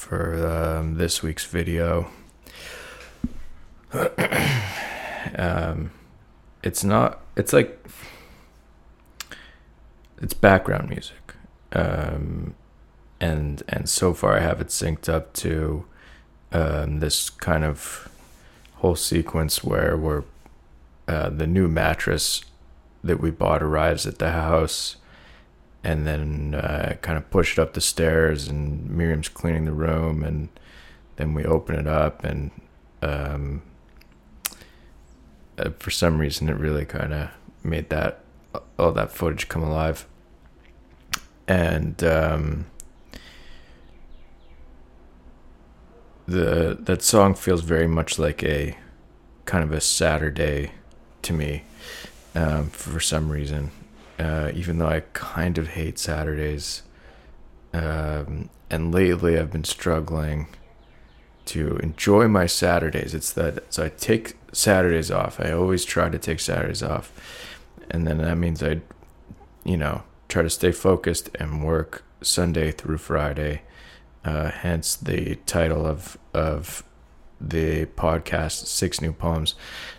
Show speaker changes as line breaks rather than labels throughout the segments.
for um, this week's video. um, it's not, it's like, it's background music. Um, and, and so far I have it synced up to um, this kind of whole sequence where we're, uh, the new mattress that we bought arrives at the house and then uh, kind of push it up the stairs and miriam's cleaning the room and then we open it up and um, uh, for some reason it really kind of made that all that footage come alive and um, the that song feels very much like a kind of a saturday to me um, for some reason. Uh, even though I kind of hate Saturdays. Um, and lately I've been struggling to enjoy my Saturdays. It's that, so I take Saturdays off. I always try to take Saturdays off. And then that means I, you know, try to stay focused and work Sunday through Friday. Uh, hence the title of, of the podcast, Six New Poems.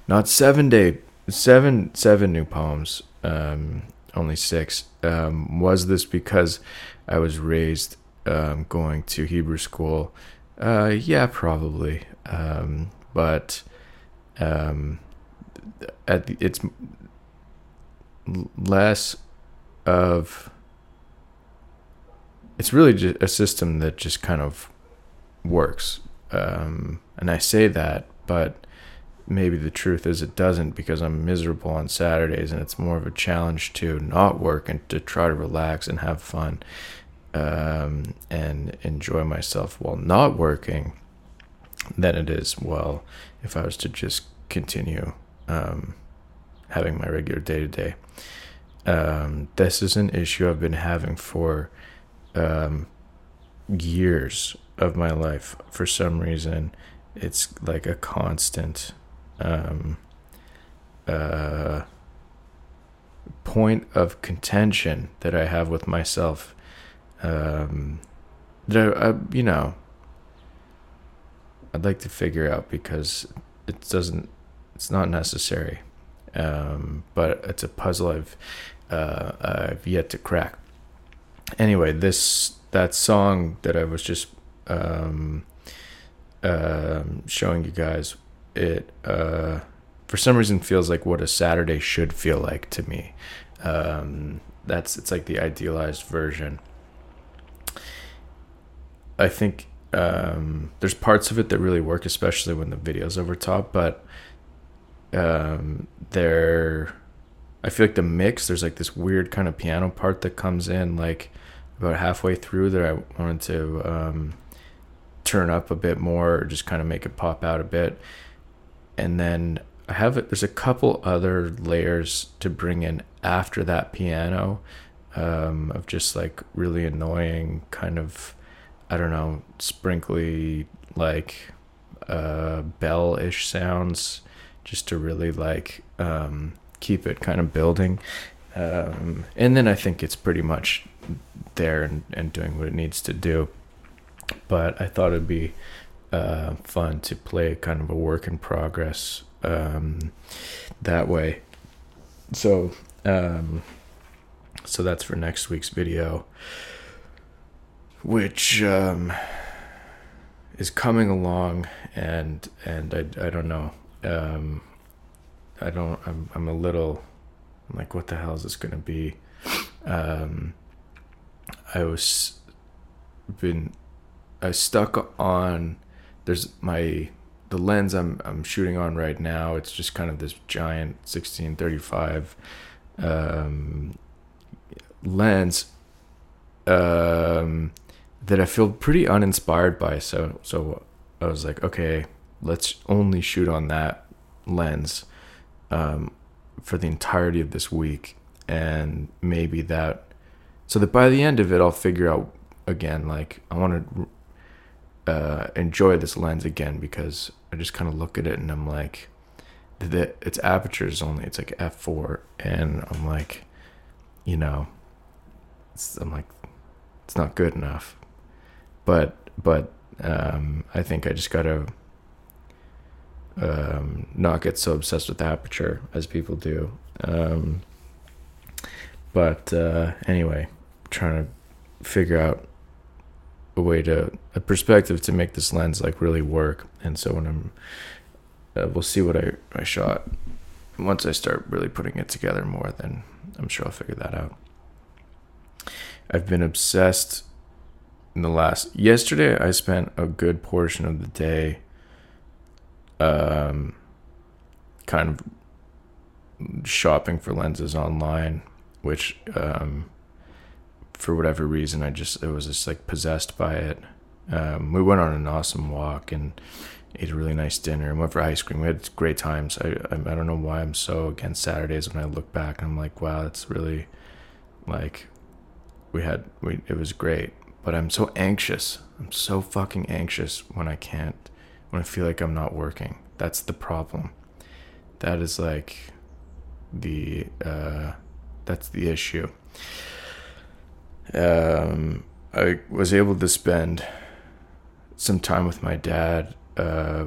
Not seven day seven seven new poems um, only six. Um, was this because i was raised um, going to hebrew school? Uh, yeah probably. Um, but um, at the, it's less of it's really just a system that just kind of works. Um, and i say that but maybe the truth is it doesn't because I'm miserable on Saturdays and it's more of a challenge to not work and to try to relax and have fun um, and enjoy myself while not working than it is well if I was to just continue um, having my regular day to day. This is an issue I've been having for um, years of my life. For some reason, it's like a constant um, uh, point of contention that I have with myself. Um, that I, I, you know, I'd like to figure out because it doesn't, it's not necessary. Um, but it's a puzzle I've, uh, I've yet to crack. Anyway, this, that song that I was just, um, uh, showing you guys it uh, for some reason feels like what a Saturday should feel like to me. Um, that's it's like the idealized version. I think um, there's parts of it that really work, especially when the video's over top. But um, there, I feel like the mix. There's like this weird kind of piano part that comes in, like about halfway through that I wanted to um, turn up a bit more, or just kind of make it pop out a bit and then I have it. There's a couple other layers to bring in after that piano um, of just like really annoying kind of I don't know sprinkly like uh, bell ish sounds just to really like um, keep it kind of building. Um, and then I think it's pretty much there and, and doing what it needs to do. But I thought it'd be uh, fun to play kind of a work in progress um, that way. So, um, so that's for next week's video, which um, is coming along, and and I I don't know. Um, I don't. I'm I'm a little. I'm like, what the hell is this gonna be? Um, I was been I stuck on there's my the lens I'm I'm shooting on right now. It's just kind of this giant 1635 um, lens um, that I feel pretty uninspired by. So so I was like, okay, let's only shoot on that lens um, for the entirety of this week, and maybe that so that by the end of it, I'll figure out again. Like I want to uh, enjoy this lens again because I just kind of look at it and I'm like, the its aperture is only it's like f4, and I'm like, you know, I'm like, it's not good enough. But but um, I think I just gotta um, not get so obsessed with aperture as people do. Um, but uh, anyway, trying to figure out a way to a perspective to make this lens like really work. And so when I'm, uh, we'll see what I I shot. Once I start really putting it together more, then I'm sure I'll figure that out. I've been obsessed in the last yesterday I spent a good portion of the day um kind of shopping for lenses online which um for whatever reason I just it was just like possessed by it. Um we went on an awesome walk and ate a really nice dinner and went for ice cream. We had great times. I I, I don't know why I'm so against Saturdays when I look back and I'm like, wow, that's really like we had we it was great but i'm so anxious i'm so fucking anxious when i can't when i feel like i'm not working that's the problem that is like the uh that's the issue um i was able to spend some time with my dad uh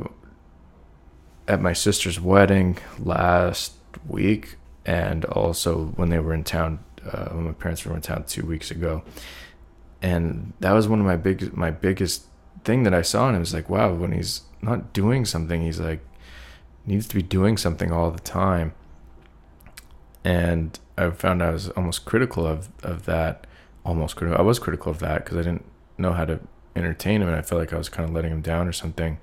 at my sister's wedding last week and also when they were in town uh, when my parents were in town two weeks ago, and that was one of my big my biggest thing that I saw and it was like wow when he's not doing something he's like needs to be doing something all the time. And I found I was almost critical of of that almost critical I was critical of that because I didn't know how to entertain him and I felt like I was kind of letting him down or something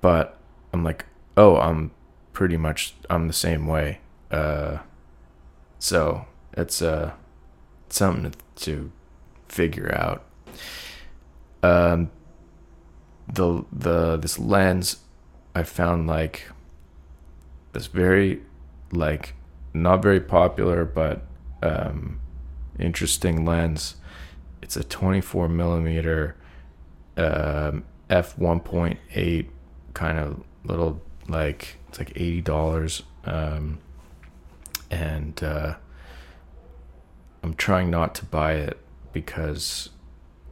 but I'm like oh I'm pretty much I'm the same way uh so it's uh something to, to figure out. Um, the the this lens, I found like this very like not very popular but um, interesting lens. It's a 24 millimeter um, f 1.8 kind of little like it's like eighty dollars, um, and uh, I'm trying not to buy it because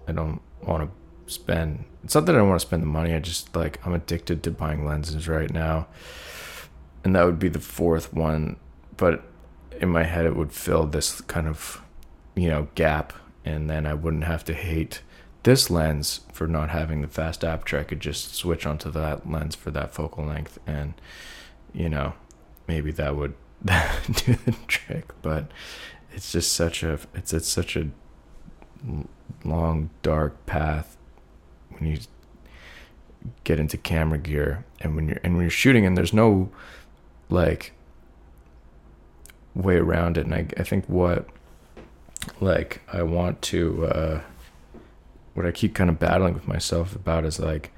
I don't want to spend. It's not that I don't want to spend the money. I just like I'm addicted to buying lenses right now, and that would be the fourth one. But in my head, it would fill this kind of you know gap, and then I wouldn't have to hate this lens for not having the fast aperture. I could just switch onto that lens for that focal length, and you know maybe that would do the trick. But it's just such a it's it's such a long dark path when you get into camera gear and when you're and when you're shooting and there's no like way around it and I, I think what like I want to uh what I keep kind of battling with myself about is like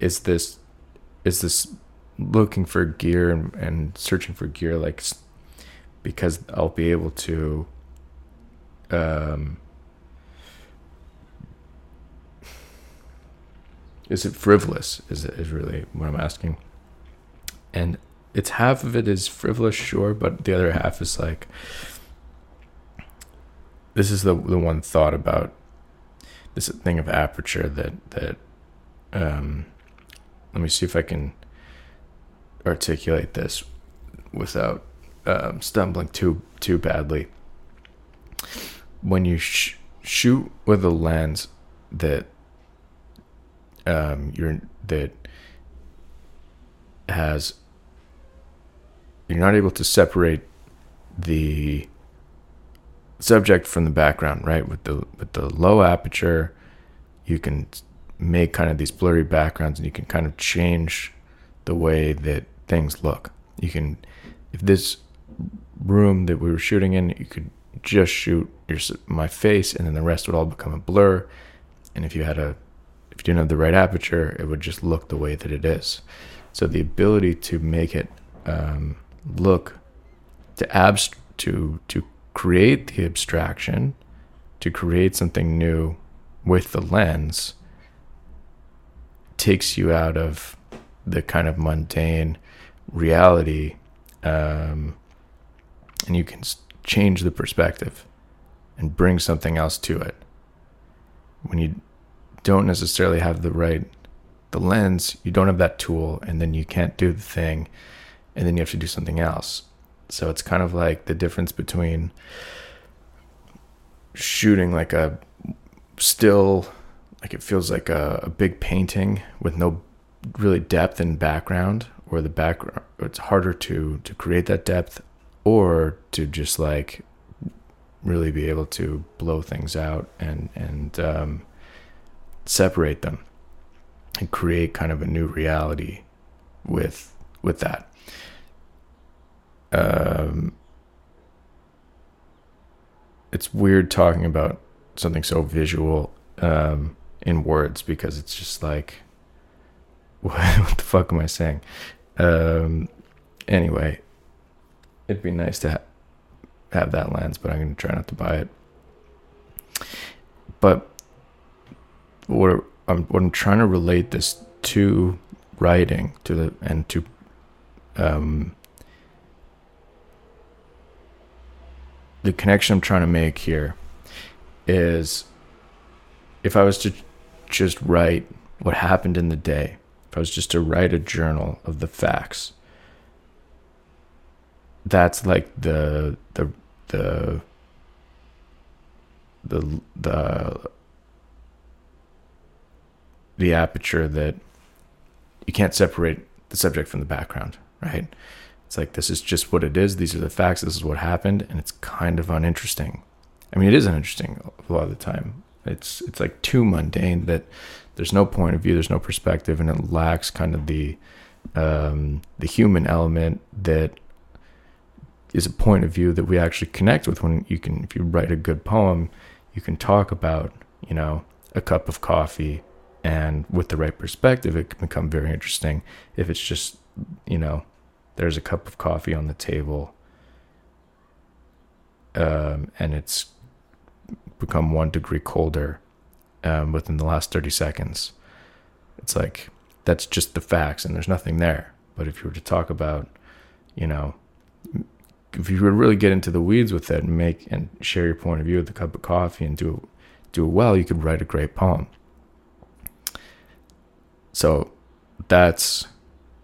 is this is this looking for gear and, and searching for gear like because I'll be able to um, is it frivolous? Is is really what I'm asking. And it's half of it is frivolous sure but the other half is like this is the the one thought about this thing of aperture that that um let me see if I can articulate this without um, stumbling too too badly. When you sh- shoot with a lens that um, you're that has you're not able to separate the subject from the background, right? With the with the low aperture, you can make kind of these blurry backgrounds, and you can kind of change the way that things look. You can, if this room that we were shooting in, you could just shoot your my face, and then the rest would all become a blur. And if you had a, if you didn't have the right aperture, it would just look the way that it is. So the ability to make it um, look, to abst to to create the abstraction, to create something new with the lens, takes you out of the kind of mundane reality um, and you can change the perspective and bring something else to it. When you don't necessarily have the right the lens, you don't have that tool and then you can't do the thing and then you have to do something else. So it's kind of like the difference between shooting like a still like it feels like a, a big painting with no really depth and background or the background it's harder to to create that depth or to just like really be able to blow things out and and um, separate them and create kind of a new reality with with that um, it's weird talking about something so visual um, in words because it's just like what, what the fuck am I saying? Um, anyway, it'd be nice to ha- have that lens, but I'm gonna try not to buy it. But what I'm what I'm trying to relate this to writing to the and to um, the connection I'm trying to make here is if I was to just write what happened in the day, if I was just to write a journal of the facts, that's like the the the the the the aperture that you can't separate the subject from the background, right? It's like this is just what it is. These are the facts. This is what happened, and it's kind of uninteresting. I mean, it is uninteresting a lot of the time. It's it's like too mundane that there's no point of view, there's no perspective, and it lacks kind of the um, the human element that is a point of view that we actually connect with. When you can, if you write a good poem, you can talk about you know a cup of coffee, and with the right perspective, it can become very interesting. If it's just you know there's a cup of coffee on the table um, and it's become one degree colder um, within the last 30 seconds. It's like that's just the facts and there's nothing there. But if you were to talk about, you know, if you would really get into the weeds with it and make and share your point of view with a cup of coffee and do do it well, you could write a great poem. So that's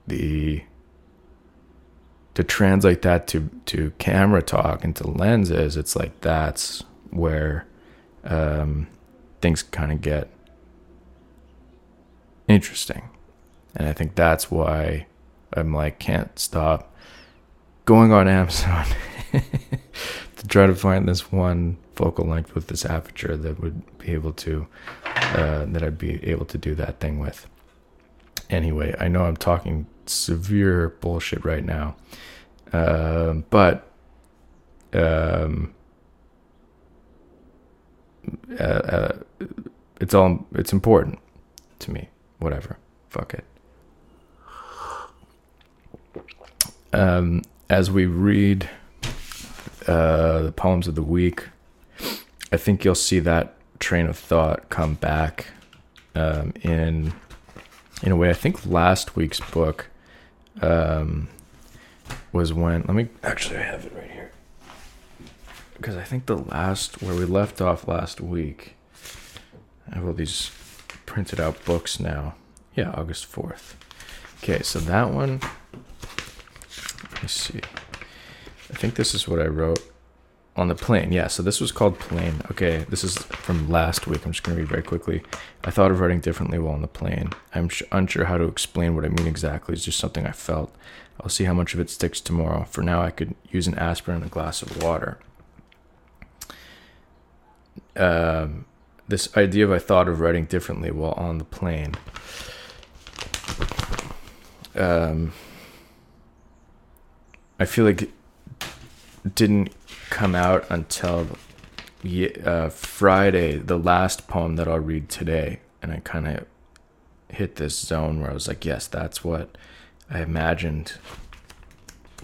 the to translate that to to camera talk and to lenses, it's like that's where um, things kind of get interesting, and I think that's why I'm like can't stop going on Amazon to try to find this one focal length with this aperture that would be able to uh, that I'd be able to do that thing with. Anyway, I know I'm talking severe bullshit right now. Um, but um, uh, uh, it's all it's important to me. Whatever, fuck it. Um, as we read uh, the poems of the week, I think you'll see that train of thought come back um, in in a way. I think last week's book um, was when let me actually I have it right here because I think the last where we left off last week. I have all these printed out books now. Yeah, August fourth. Okay, so that one. Let me see. I think this is what I wrote on the plane. Yeah, so this was called plane. Okay, this is from last week. I'm just to read very quickly. I thought of writing differently while on the plane. I'm sh- unsure how to explain what I mean exactly. It's just something I felt. I'll see how much of it sticks tomorrow. For now, I could use an aspirin and a glass of water. Um, this idea of I thought of writing differently while on the plane. Um, I feel like didn't come out until uh, Friday, the last poem that I'll read today. And I kind of hit this zone where I was like, yes, that's what I imagined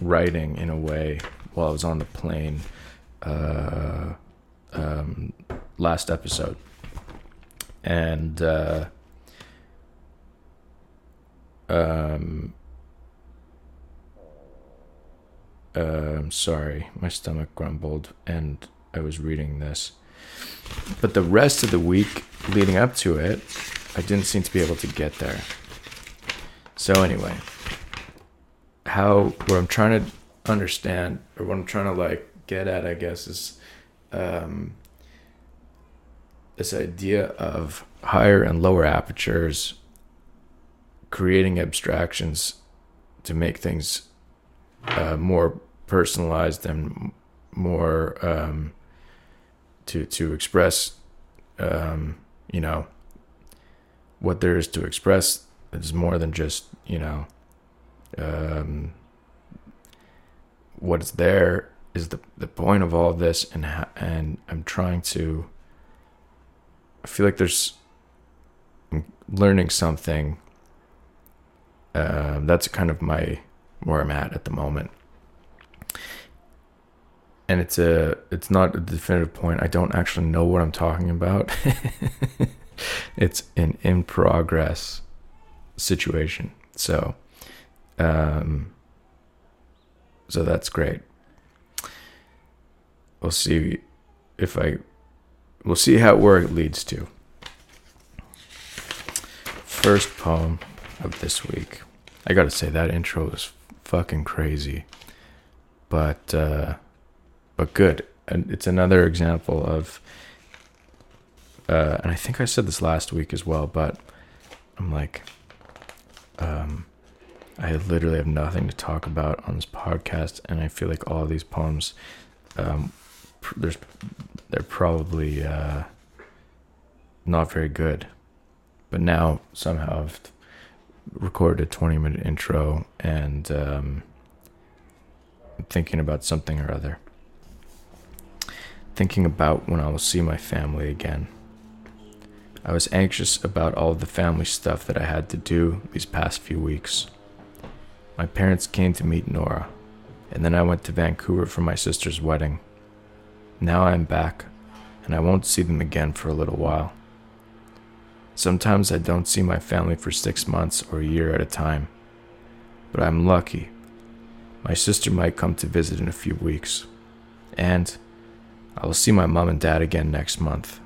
writing in a way while I was on the plane uh, um, last episode. And uh, um, Um, sorry, my stomach grumbled, and I was reading this. But the rest of the week leading up to it, I didn't seem to be able to get there. So anyway, how what I'm trying to understand, or what I'm trying to like get at, I guess, is um, this idea of higher and lower apertures creating abstractions to make things uh, more personalized and more um, to to express um, you know what there is to express. Is more than just you know um, what is there is the the point of all of this and ha- and I'm trying to I feel like there's I'm learning something um, that's kind of my where I'm at at the moment. And it's a it's not a definitive point. I don't actually know what I'm talking about. it's an in progress situation. So um so that's great. We'll see if I we'll see how where it leads to. First poem of this week. I gotta say that intro is fucking crazy, but uh, but good. And it's another example of, uh, and I think I said this last week as well, but I'm like, um, I literally have nothing to talk about on this podcast, and I feel like all these poems, um, pr- there's, they're probably uh, not very good, but now somehow I've recorded a 20 minute intro and um, thinking about something or other. Thinking about when I will see my family again. I was anxious about all the family stuff that I had to do these past few weeks. My parents came to meet Nora, and then I went to Vancouver for my sister's wedding. Now I am back, and I won't see them again for a little while. Sometimes I don't see my family for six months or a year at a time. But I'm lucky. My sister might come to visit in a few weeks. And I will see my mom and dad again next month.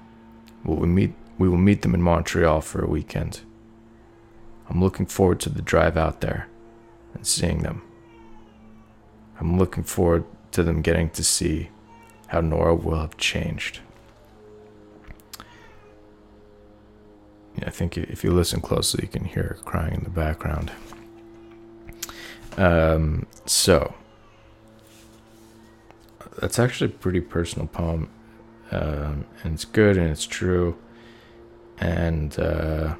We will meet, we will meet them in Montreal for a weekend. I'm looking forward to the drive out there and seeing them. I'm looking forward to them getting to see how Nora will have changed. I think if you listen closely, you can hear crying in the background. Um, so that's actually a pretty personal poem, um, and it's good and it's true. And uh,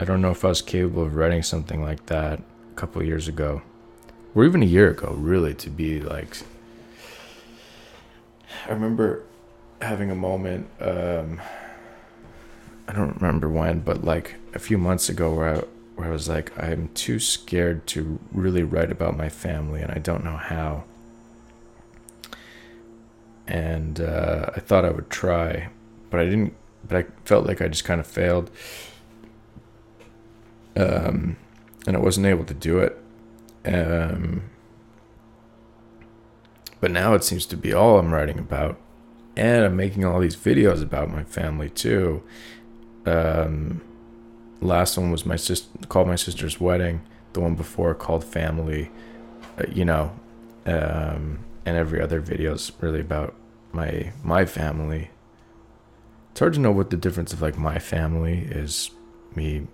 I don't know if I was capable of writing something like that a couple years ago, or even a year ago, really, to be like. I remember having a moment. Um, I don't remember when, but like a few months ago, where I where I was like, I'm too scared to really write about my family, and I don't know how. And uh, I thought I would try, but I didn't. But I felt like I just kind of failed, um, and I wasn't able to do it. Um, but now it seems to be all I'm writing about, and I'm making all these videos about my family too um, last one was my sister called my sister's wedding. The one before called family. Uh, you know, um, and every other video is really about my my family. It's hard to know what the difference of like my family is. Me,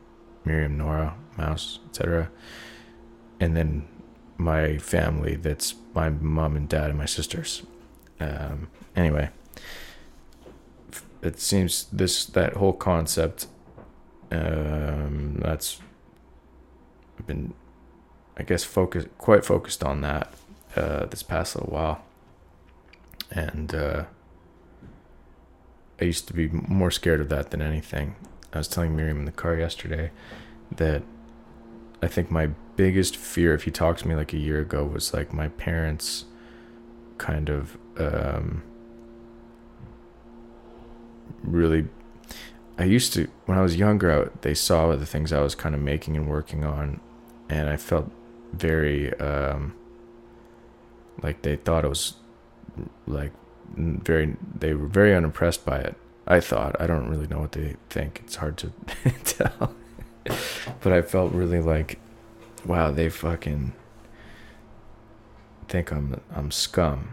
Miriam, Nora, Mouse, etc. And then my family that's my mom and dad and my sisters. Um, anyway, it seems this that whole concept um, that's been I guess focused quite focused on that uh, this past little while, and uh, I used to be more scared of that than anything. I was telling Miriam in the car yesterday that I think my biggest fear, if you talked to me like a year ago, was like my parents kind of um, really I used to when I was younger they saw the things I was kind of making and working on and I felt very um, like they thought it was like very they were very unimpressed by it i thought. I don't really know what they think. It's hard to tell. But i felt really like wow they fucking think i'm i'm scum.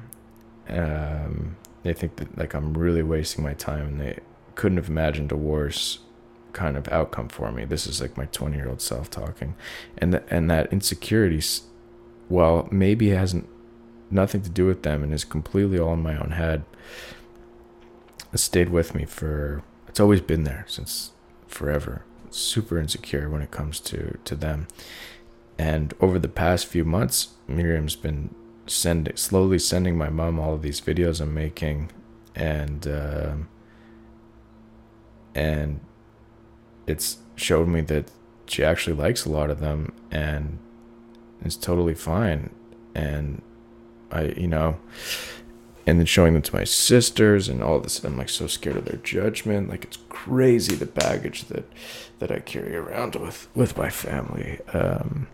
Um they think that like i'm really wasting my time and they couldn't have imagined a worse kind of outcome for me this is like my 20 year old self talking and th- and that insecurity well maybe hasn't nothing to do with them and is completely all in my own head. It stayed with me for it's always been there since forever. Super insecure when it comes to to them. And over the past few months, Miriam's been sending slowly sending my mom all of these videos I'm making, and uh, and it's showed me that she actually likes a lot of them and it's totally fine. And I, you know, and then showing them to my sisters and all this. I'm like so scared of their judgment. Like it's crazy the baggage that that I carry around with with my family. Um,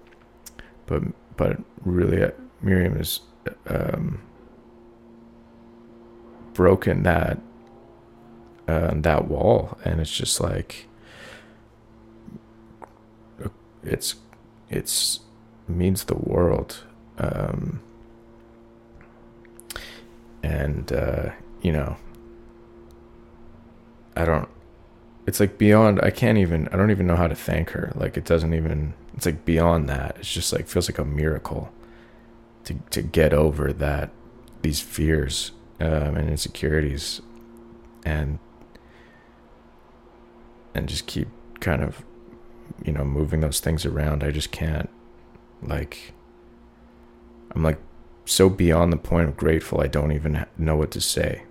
but but really, Miriam has um, broken that uh, that wall, and it's just like it's it's means the world. Um, and uh, you know i don't it's like beyond i can't even i don't even know how to thank her like it doesn't even it's like beyond that it's just like feels like a miracle to to get over that these fears um, and insecurities and and just keep kind of you know moving those things around i just can't like i'm like so beyond the point of grateful, I don't even know what to say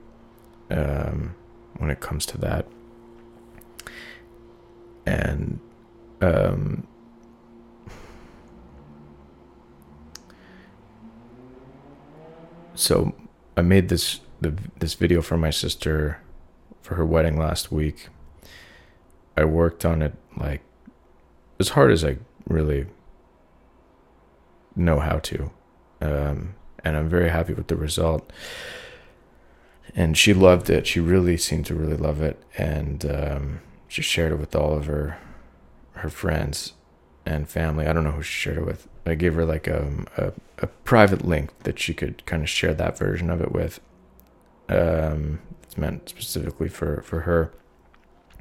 um, when it comes to that. And um, so I made this the, this video for my sister for her wedding last week. I worked on it like as hard as I really know how to. Um, and I'm very happy with the result. And she loved it. She really seemed to really love it, and um, she shared it with all of her her friends and family. I don't know who she shared it with. I gave her like a, um, a, a private link that she could kind of share that version of it with. Um, it's meant specifically for for her.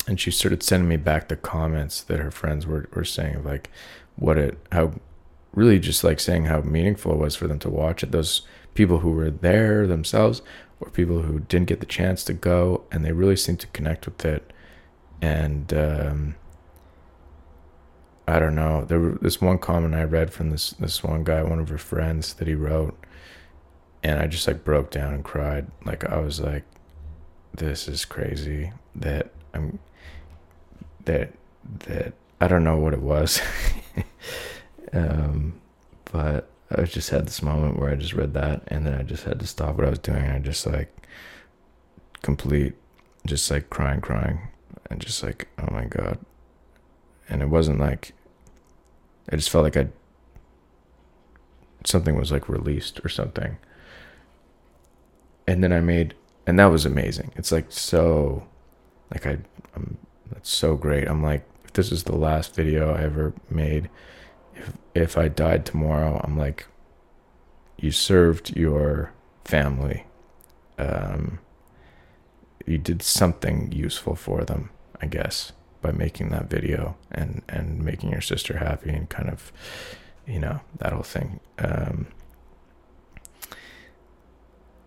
And she started sending me back the comments that her friends were were saying, like what it how really just like saying how meaningful it was for them to watch it. Those people who were there themselves or people who didn't get the chance to go and they really seemed to connect with it. And um, I don't know. There was this one comment I read from this this one guy, one of her friends, that he wrote, and I just like broke down and cried. Like I was like, "This is crazy." That I'm that that I don't know what it was. Um, but I just had this moment where I just read that and then I just had to stop what I was doing. I just like complete, just like crying, crying, and just like, oh my God. And it wasn't like, I just felt like I, something was like released or something. And then I made, and that was amazing. It's like so, like I, I'm, that's so great. I'm like, if this is the last video I ever made, if if I died tomorrow, I'm like, you served your family. Um, you did something useful for them, I guess, by making that video and and making your sister happy and kind of, you know, that whole thing. Um,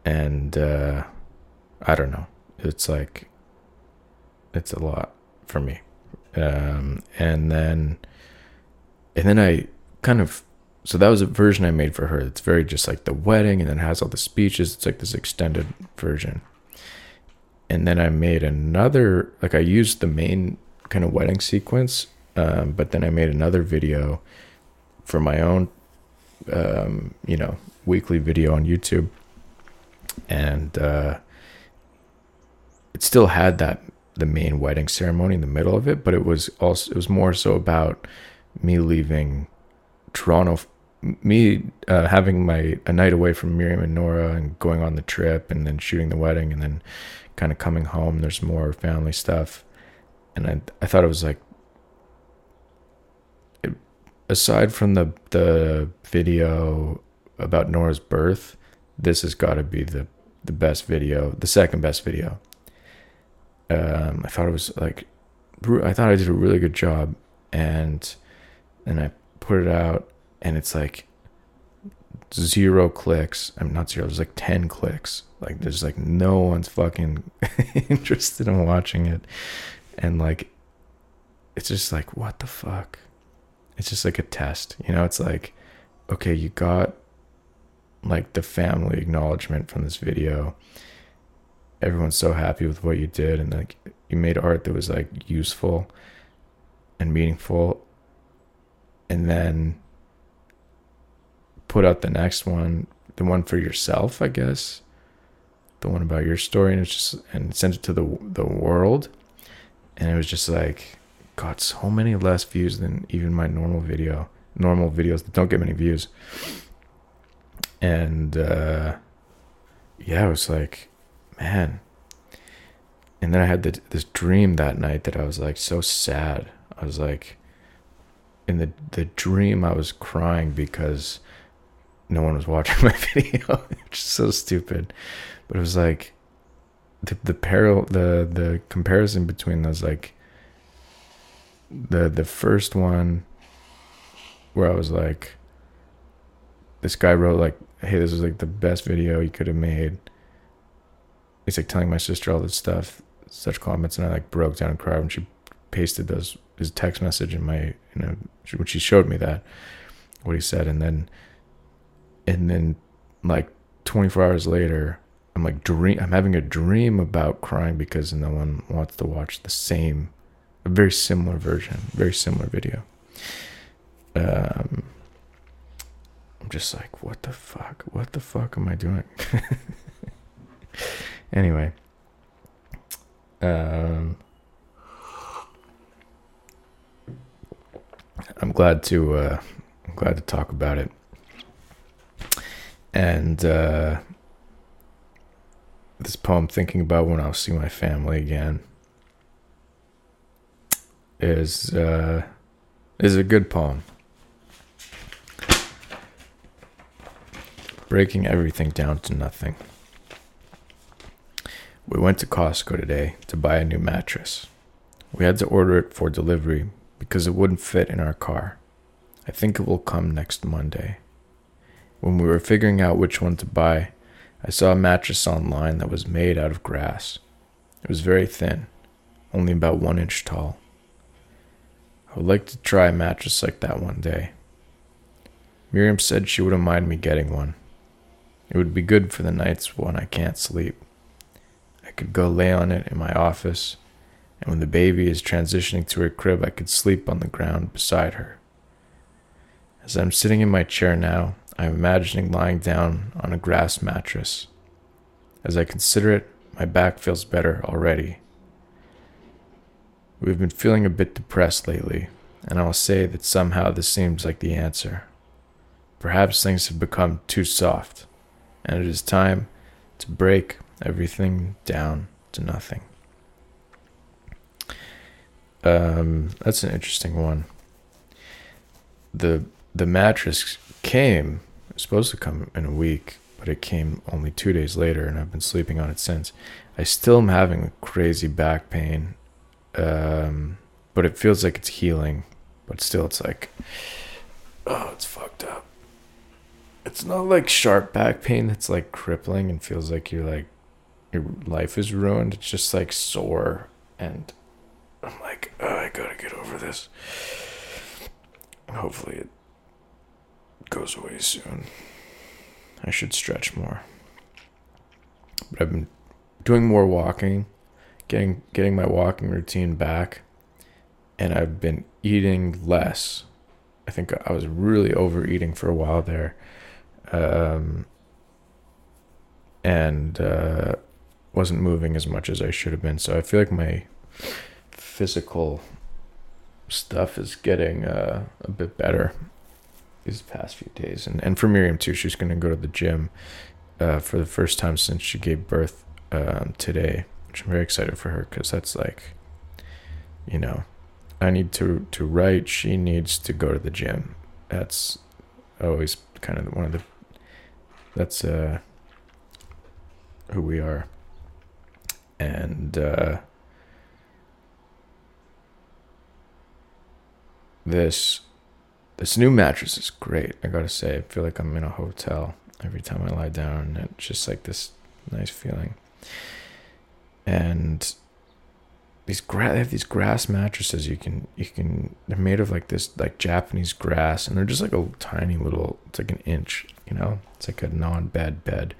and uh, I don't know. It's like, it's a lot for me. Um, and then and then I kind of so that was a version I made for her. It's very just like the wedding and then has all the speeches. It's like this extended version. And then I made another like I used the main kind of wedding sequence, um, but then I made another video for my own um, you know, weekly video on YouTube. And uh, it still had that the main wedding ceremony in the middle of it, but it was also it was more so about me leaving Toronto me uh, having my a night away from Miriam and Nora and going on the trip and then shooting the wedding and then kind of coming home. There's more family stuff, and I I thought it was like it, aside from the the video about Nora's birth, this has got to be the the best video, the second best video. Um, I thought it was like I thought I did a really good job, and and I put it out, and it's like zero clicks. I'm not zero. There's like ten clicks. Like there's like no one's fucking interested in watching it, and like it's just like what the fuck. It's just like a test, you know. It's like okay, you got like the family acknowledgement from this video. Everyone's so happy with what you did, and like you made art that was like useful and meaningful and then put out the next one the one for yourself i guess the one about your story and it's just and sent it to the the world and it was just like got so many less views than even my normal video normal videos that don't get many views and uh yeah it was like man and then I had the, this dream that night that I was like so sad. I was like, in the the dream, I was crying because no one was watching my video, is so stupid. But it was like the the parallel, the the comparison between those, like the the first one where I was like, this guy wrote like, hey, this is like the best video you could have made. He's like telling my sister all this stuff such comments, and I like broke down and cried when she pasted those his text message in my you know when she showed me that what he said, and then and then like 24 hours later, I'm like dream. I'm having a dream about crying because no one wants to watch the same, a very similar version, very similar video. Um, I'm just like, what the fuck? What the fuck am I doing? anyway, um, I'm glad to uh, I'm glad to talk about it. And uh, this poem, thinking about when I'll see my family again, is uh, is a good poem. Breaking everything down to nothing. We went to Costco today to buy a new mattress. We had to order it for delivery because it wouldn't fit in our car. I think it will come next Monday. When we were figuring out which one to buy, I saw a mattress online that was made out of grass. It was very thin, only about one inch tall. I would like to try a mattress like that one day. Miriam said she wouldn't mind me getting one. It would be good for the nights when I can't sleep I could go lay on it in my office, and when the baby is transitioning to her crib, I could sleep on the ground beside her. As I'm sitting in my chair now, I'm imagining lying down on a grass mattress. As I consider it, my back feels better already. We've been feeling a bit depressed lately, and I'll say that somehow this seems like the answer. Perhaps things have become too soft, and it is time to break everything down to nothing. Um, that's an interesting one. The the mattress came supposed to come in a week, but it came only two days later, and I've been sleeping on it since. I still am having crazy back pain, um, but it feels like it's healing. But still, it's like, oh, it's fucked up. It's not like sharp back pain that's like crippling and feels like you're like your life is ruined. It's just like sore, and I'm like, oh, I gotta get over this. Hopefully, it goes away soon. I should stretch more. But I've been doing more walking, getting getting my walking routine back, and I've been eating less. I think I was really overeating for a while there. Um, and uh, wasn't moving as much as I should have been. So I feel like my physical stuff is getting uh, a bit better. These past few days, and and for Miriam too. She's gonna go to the gym uh, for the first time since she gave birth um, today, which I'm very excited for her because that's like, you know, I need to to write. She needs to go to the gym. That's always kind of one of the. That's uh. Who we are. And uh, this this new mattress is great. I gotta say, I feel like I'm in a hotel every time I lie down. It's just like this nice feeling. And these gra- they have these grass mattresses. You can you can they're made of like this like Japanese grass, and they're just like a tiny little. It's like an inch, you know. It's like a non-bed bed,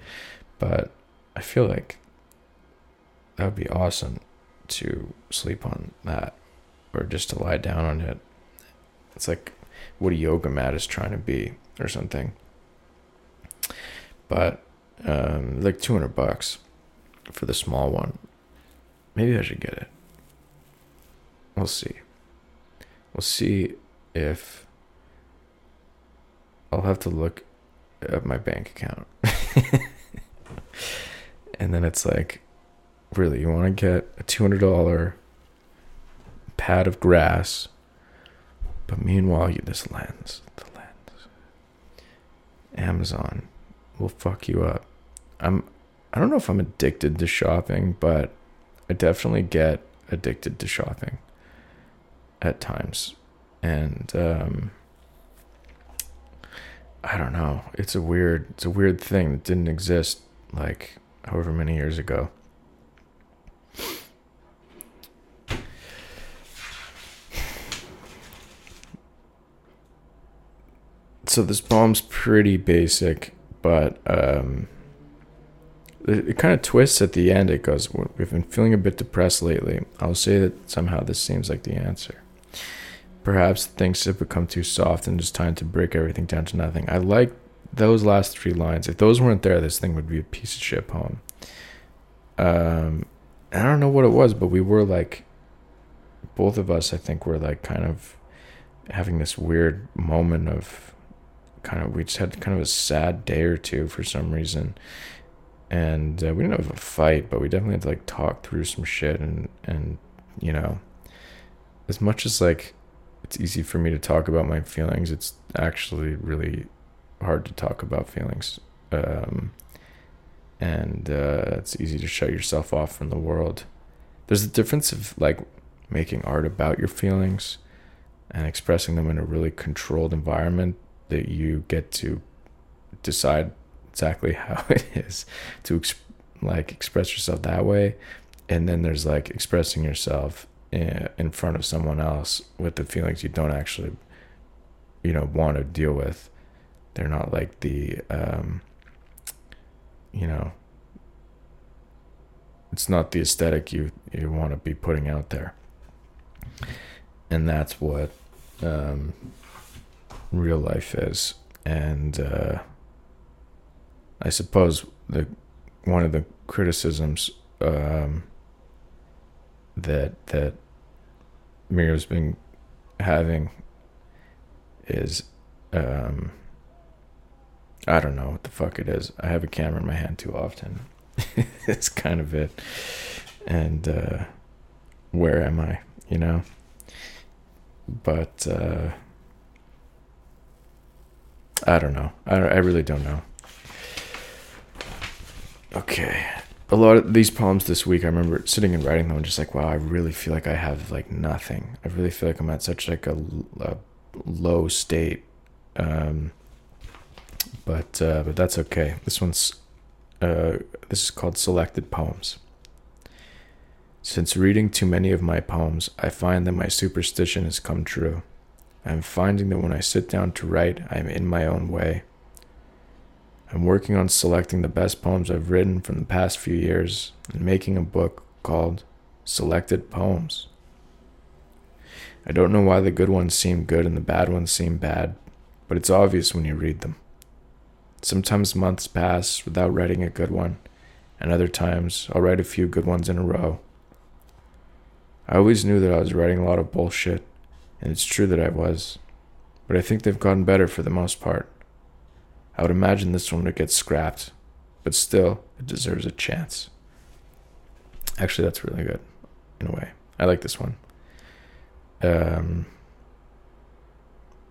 but I feel like that would be awesome to sleep on that, or just to lie down on it. It's like what a yoga mat is trying to be, or something. But um, like two hundred bucks for the small one. Maybe I should get it. We'll see. We'll see if I'll have to look at my bank account. and then it's like, really, you want to get a $200 pad of grass, but meanwhile, you this lens, the lens. Amazon will fuck you up. I'm I don't know if I'm addicted to shopping, but I definitely get addicted to shopping at times. And um, I don't know. It's a weird it's a weird thing that didn't exist like however many years ago. So this poem's pretty basic, but um, it, it kind of twists at the end. It goes, We've been feeling a bit depressed lately. I'll say that somehow this seems like the answer. Perhaps things have become too soft and it's time to break everything down to nothing. I like those last three lines. If those weren't there, this thing would be a piece of shit poem. Um, I don't know what it was, but we were like, both of us, I think, were like kind of having this weird moment of kind of, we just had kind of a sad day or two for some reason. And uh, we didn't have a fight, but we definitely had to like talk through some shit and, and, you know, as much as like it's easy for me to talk about my feelings, it's actually really hard to talk about feelings. Um, and uh, it's easy to shut yourself off from the world. There's a difference of like making art about your feelings and expressing them in a really controlled environment that you get to decide exactly how it is to ex- like express yourself that way. And then there's like expressing yourself in, in front of someone else with the feelings you don't actually you know want to deal with. They're not like the um you know it's not the aesthetic you you want to be putting out there. And that's what um real life is and uh i suppose the one of the criticisms um that that Miriam's been having is um I don't know what the fuck it is. I have a camera in my hand too often. it's kind of it. And uh where am I, you know? But uh I don't know. I I really don't know. Okay a lot of these poems this week, I remember sitting and writing them, and just like, wow, I really feel like I have like nothing. I really feel like I'm at such like a, a low state. Um, but uh, but that's okay. This one's uh, this is called selected poems. Since reading too many of my poems, I find that my superstition has come true. I'm finding that when I sit down to write, I am in my own way. I'm working on selecting the best poems I've written from the past few years and making a book called Selected Poems. I don't know why the good ones seem good and the bad ones seem bad, but it's obvious when you read them. Sometimes months pass without writing a good one, and other times I'll write a few good ones in a row. I always knew that I was writing a lot of bullshit, and it's true that I was. but I think they've gotten better for the most part. I would imagine this one would get scrapped, but still, it deserves a chance. Actually, that's really good in a way. I like this one. Um,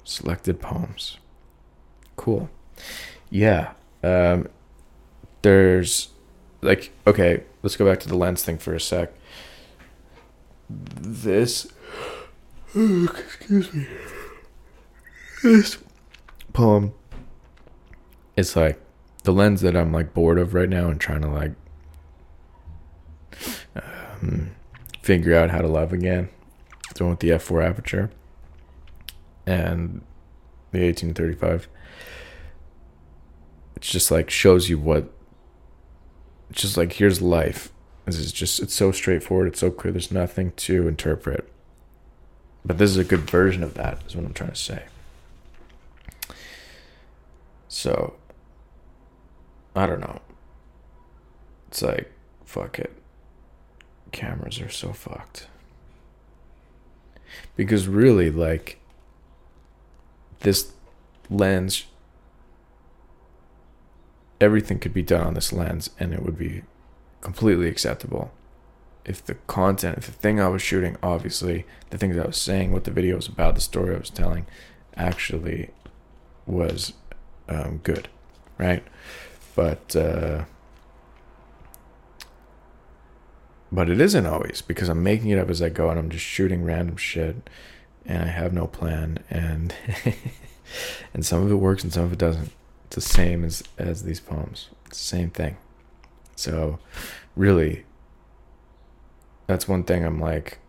selected poems. Cool. Yeah. Um, there's like, okay, let's go back to the lens thing for a sec. This, excuse me, this poem is like the lens that I'm like bored of right now and trying to like um, figure out how to love again. The one with the f4 aperture and the 1835. It's just like shows you what. It's just like here's life. This is just it's so straightforward. It's so clear. There's nothing to interpret. But this is a good version of that. Is what I'm trying to say. So. I don't know. It's like fuck it. Cameras are so fucked. Because really, like, this lens everything could be done on this lens and it would be completely acceptable if the content if the thing i was shooting obviously the things i was saying what the video was about the story i was telling actually was um, good right but uh, but it isn't always because i'm making it up as i go and i'm just shooting random shit and I have no plan and and some of it works and some of it doesn't. It's the same as as these poems. It's the same thing. So really that's one thing I'm like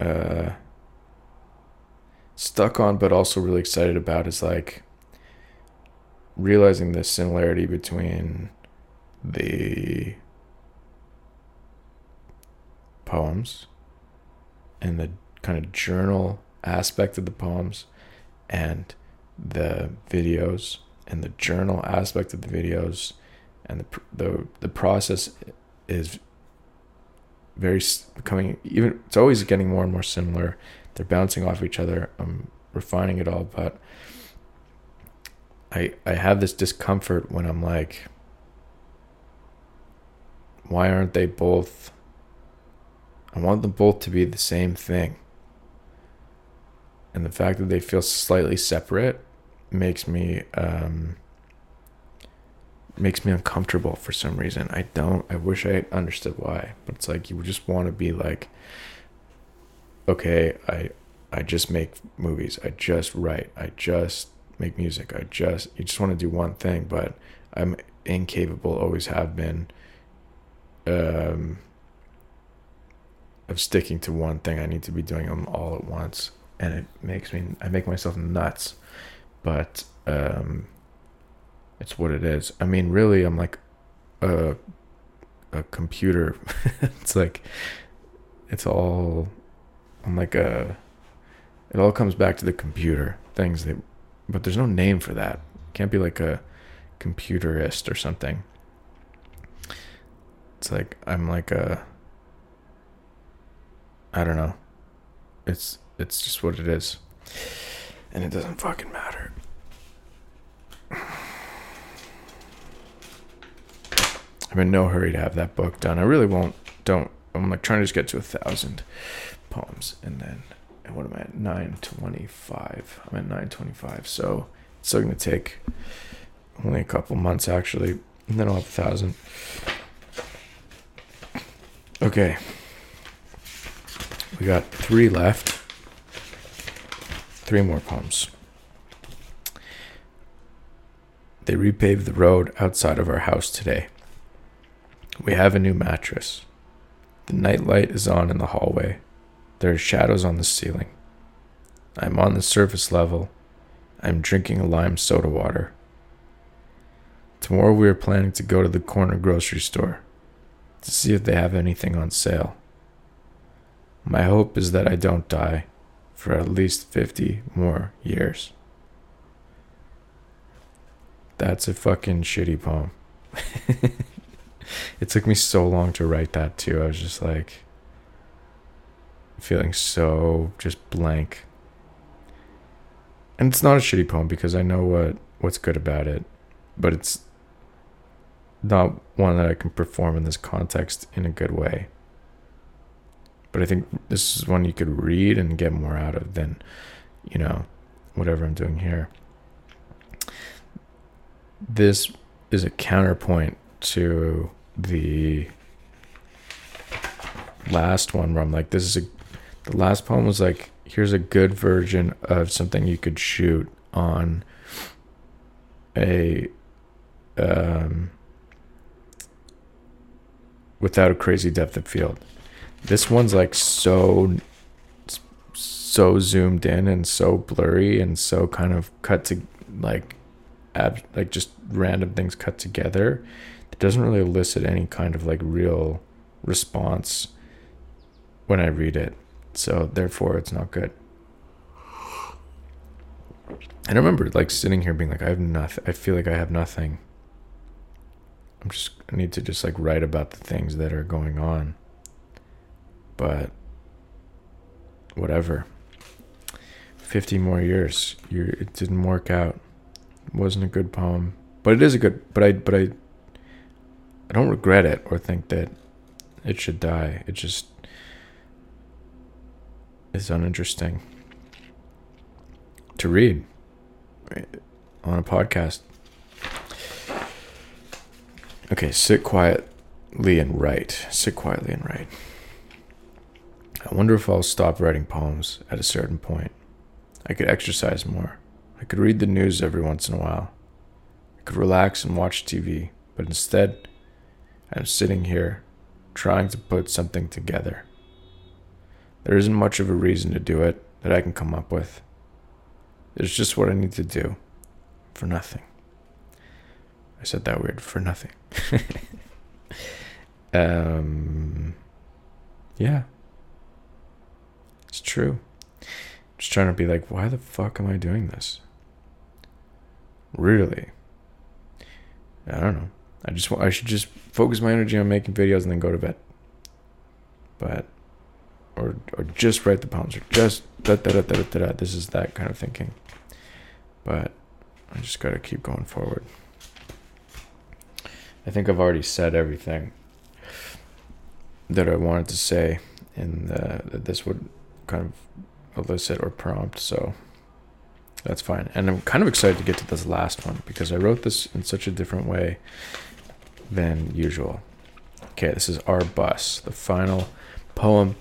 uh stuck on but also really excited about is like realizing the similarity between the poems and the kind of journal aspect of the poems and the videos and the journal aspect of the videos and the the the process is very becoming even it's always getting more and more similar. They're bouncing off each other. I'm refining it all but i i have this discomfort when i'm like why aren't they both i want them both to be the same thing. And the fact that they feel slightly separate makes me um, makes me uncomfortable for some reason. I don't. I wish I understood why, but it's like you just want to be like, okay, I I just make movies. I just write. I just make music. I just you just want to do one thing, but I'm incapable. Always have been. Um, of sticking to one thing. I need to be doing them all at once and it makes me I make myself nuts, but um, it's what it is. I mean, really, I'm like a a computer. it's like it's all I'm like a it all comes back to the computer things that but there's no name for that. Can't be like a computerist or something. It's like I'm like a I don't know. It's it's just what it is. And it doesn't fucking matter. I'm in no hurry to have that book done. I really won't. Don't. I'm like trying to just get to a thousand poems, and then and what am I at? Nine twenty-five. I'm at nine twenty-five. So it's still gonna take only a couple months actually, and then I'll have a thousand. Okay. We got three left. Three more poems. They repaved the road outside of our house today. We have a new mattress. The nightlight is on in the hallway. There are shadows on the ceiling. I'm on the surface level. I'm drinking a lime soda water. Tomorrow we are planning to go to the corner grocery store to see if they have anything on sale. My hope is that I don't die for at least 50 more years. That's a fucking shitty poem. it took me so long to write that too. I was just like feeling so just blank. and it's not a shitty poem because I know what what's good about it, but it's not one that I can perform in this context in a good way. But I think this is one you could read and get more out of than, you know, whatever I'm doing here. This is a counterpoint to the last one where I'm like, this is a. The last poem was like, here's a good version of something you could shoot on a um, without a crazy depth of field. This one's like so so zoomed in and so blurry and so kind of cut to like ab- like just random things cut together. It doesn't really elicit any kind of like real response when I read it. So therefore it's not good. And I remember like sitting here being like, I have nothing. I feel like I have nothing. I'm just, I need to just like write about the things that are going on. But whatever. 50 more years. you it didn't work out. It wasn't a good poem. But it is a good, but I, but I, I don't regret it or think that it should die. It just is uninteresting to read on a podcast. Okay, sit quietly and write. Sit quietly and write. I wonder if I'll stop writing poems at a certain point. I could exercise more. I could read the news every once in a while. I could relax and watch TV, but instead, I'm sitting here trying to put something together. There isn't much of a reason to do it that I can come up with. It's just what I need to do for nothing. I said that weird for nothing. um, yeah, it's true. Just trying to be like, why the fuck am I doing this? Really? I don't know. I just I should just focus my energy on making videos and then go to bed. But or or just write the poems or just da da da da da da. This is that kind of thinking. But I just got to keep going forward. I think I've already said everything that I wanted to say, and that this would kind of elicit or prompt. So that's fine. And I'm kind of excited to get to this last one because I wrote this in such a different way than usual. Okay, this is Our Bus, the final poem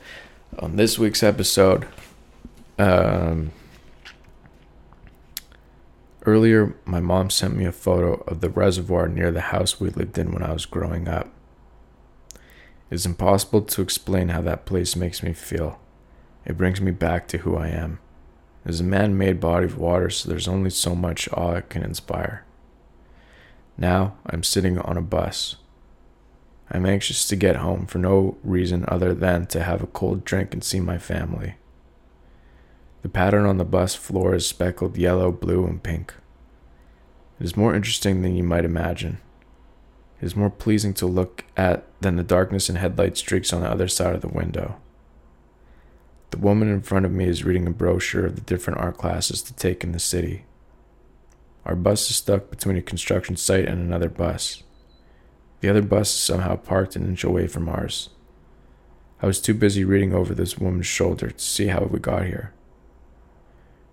on this week's episode. Um, Earlier, my mom sent me a photo of the reservoir near the house we lived in when I was growing up. It is impossible to explain how that place makes me feel. It brings me back to who I am. It is a man made body of water, so there's only so much awe it can inspire. Now I'm sitting on a bus. I'm anxious to get home for no reason other than to have a cold drink and see my family. The pattern on the bus floor is speckled yellow, blue, and pink. It is more interesting than you might imagine. It is more pleasing to look at than the darkness and headlight streaks on the other side of the window. The woman in front of me is reading a brochure of the different art classes to take in the city. Our bus is stuck between a construction site and another bus. The other bus is somehow parked an inch away from ours. I was too busy reading over this woman's shoulder to see how we got here.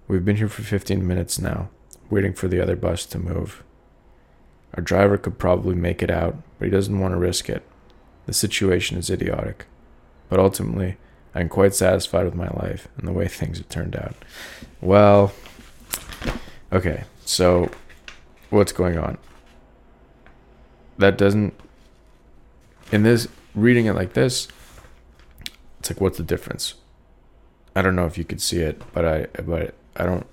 We've been here for 15 minutes now, waiting for the other bus to move. Our driver could probably make it out, but he doesn't want to risk it. The situation is idiotic. But ultimately, I'm quite satisfied with my life and the way things have turned out. Well, okay, so what's going on? That doesn't. In this, reading it like this, it's like, what's the difference? I don't know if you could see it, but I, but I don't.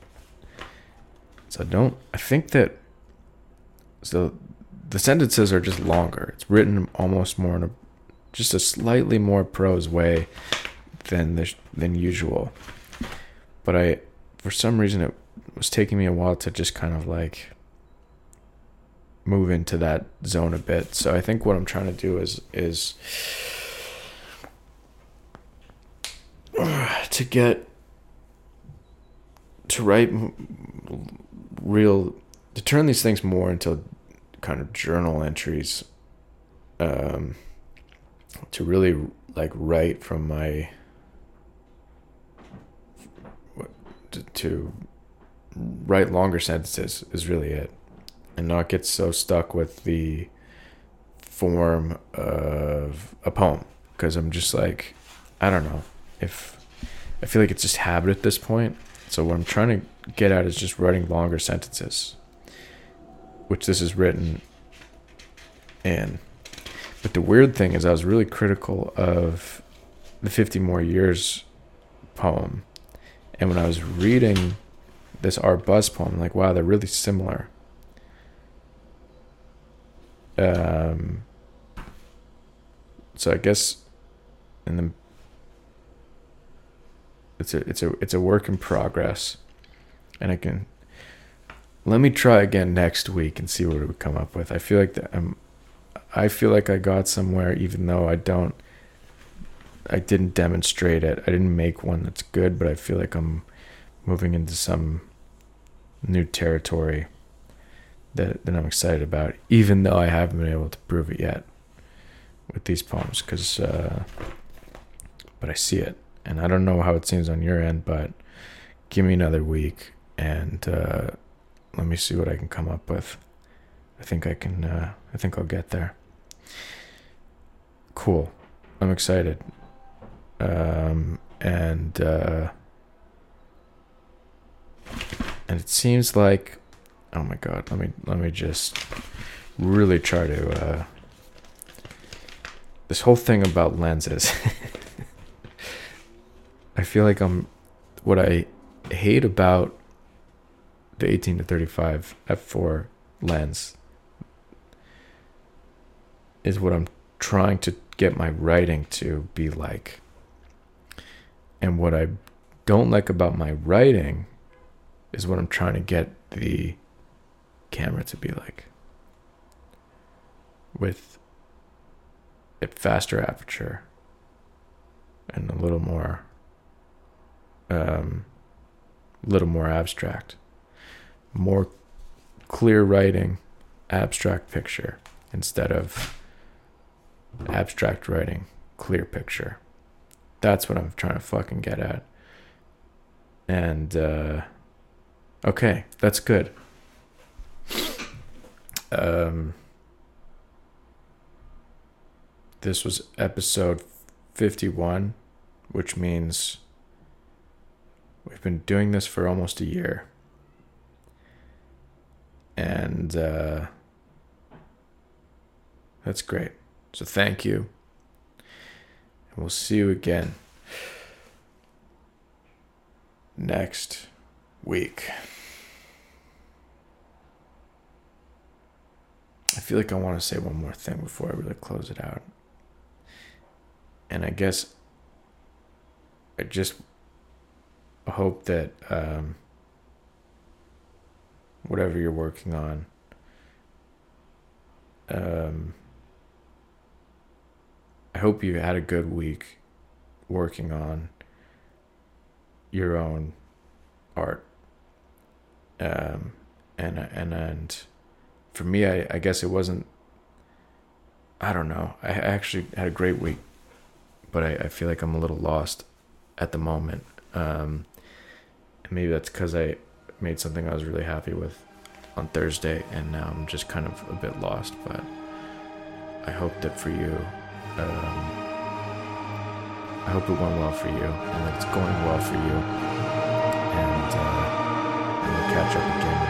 So I don't. I think that. So the sentences are just longer. It's written almost more in a, just a slightly more prose way than the, than usual. But I, for some reason, it was taking me a while to just kind of like move into that zone a bit. So I think what I'm trying to do is is to get to write real to turn these things more into kind of journal entries um to really like write from my to, to write longer sentences is really it and not get so stuck with the form of a poem because I'm just like I don't know if I feel like it's just habit at this point. So what I'm trying to get at is just writing longer sentences, which this is written in. But the weird thing is I was really critical of the 50 more years poem. And when I was reading this Our Bus poem, I'm like, wow, they're really similar. Um, so I guess in the it's a it's a it's a work in progress, and I can let me try again next week and see what we come up with. I feel like I'm I feel like I got somewhere, even though I don't. I didn't demonstrate it. I didn't make one that's good, but I feel like I'm moving into some new territory that that I'm excited about, even though I haven't been able to prove it yet with these poems. Because, uh, but I see it, and I don't know how it seems on your end, but give me another week and uh, let me see what I can come up with. I think I can. Uh, I think I'll get there. Cool. I'm excited. Um, and uh, and it seems like, oh my god. Let me let me just really try to. Uh, this whole thing about lenses. I feel like I'm what I hate about the 18 to 35 f4 lens is what I'm trying to get my writing to be like. And what I don't like about my writing is what I'm trying to get the camera to be like. With a faster aperture and a little more um little more abstract. More clear writing, abstract picture instead of abstract writing, clear picture. That's what I'm trying to fucking get at. And uh okay, that's good. Um this was episode 51, which means we've been doing this for almost a year. And uh that's great. So thank you. And we'll see you again next week. I feel like I want to say one more thing before I really close it out. And I guess I just hope that um, whatever you're working on, um, I hope you had a good week working on your own art. Um, and and and for me, I, I guess it wasn't. I don't know. I actually had a great week, but I, I feel like I'm a little lost at the moment. Um, and maybe that's because I made something I was really happy with on Thursday, and now I'm just kind of a bit lost. But I hope that for you, um, I hope it went well for you and that it's going well for you. And, uh, catch up again.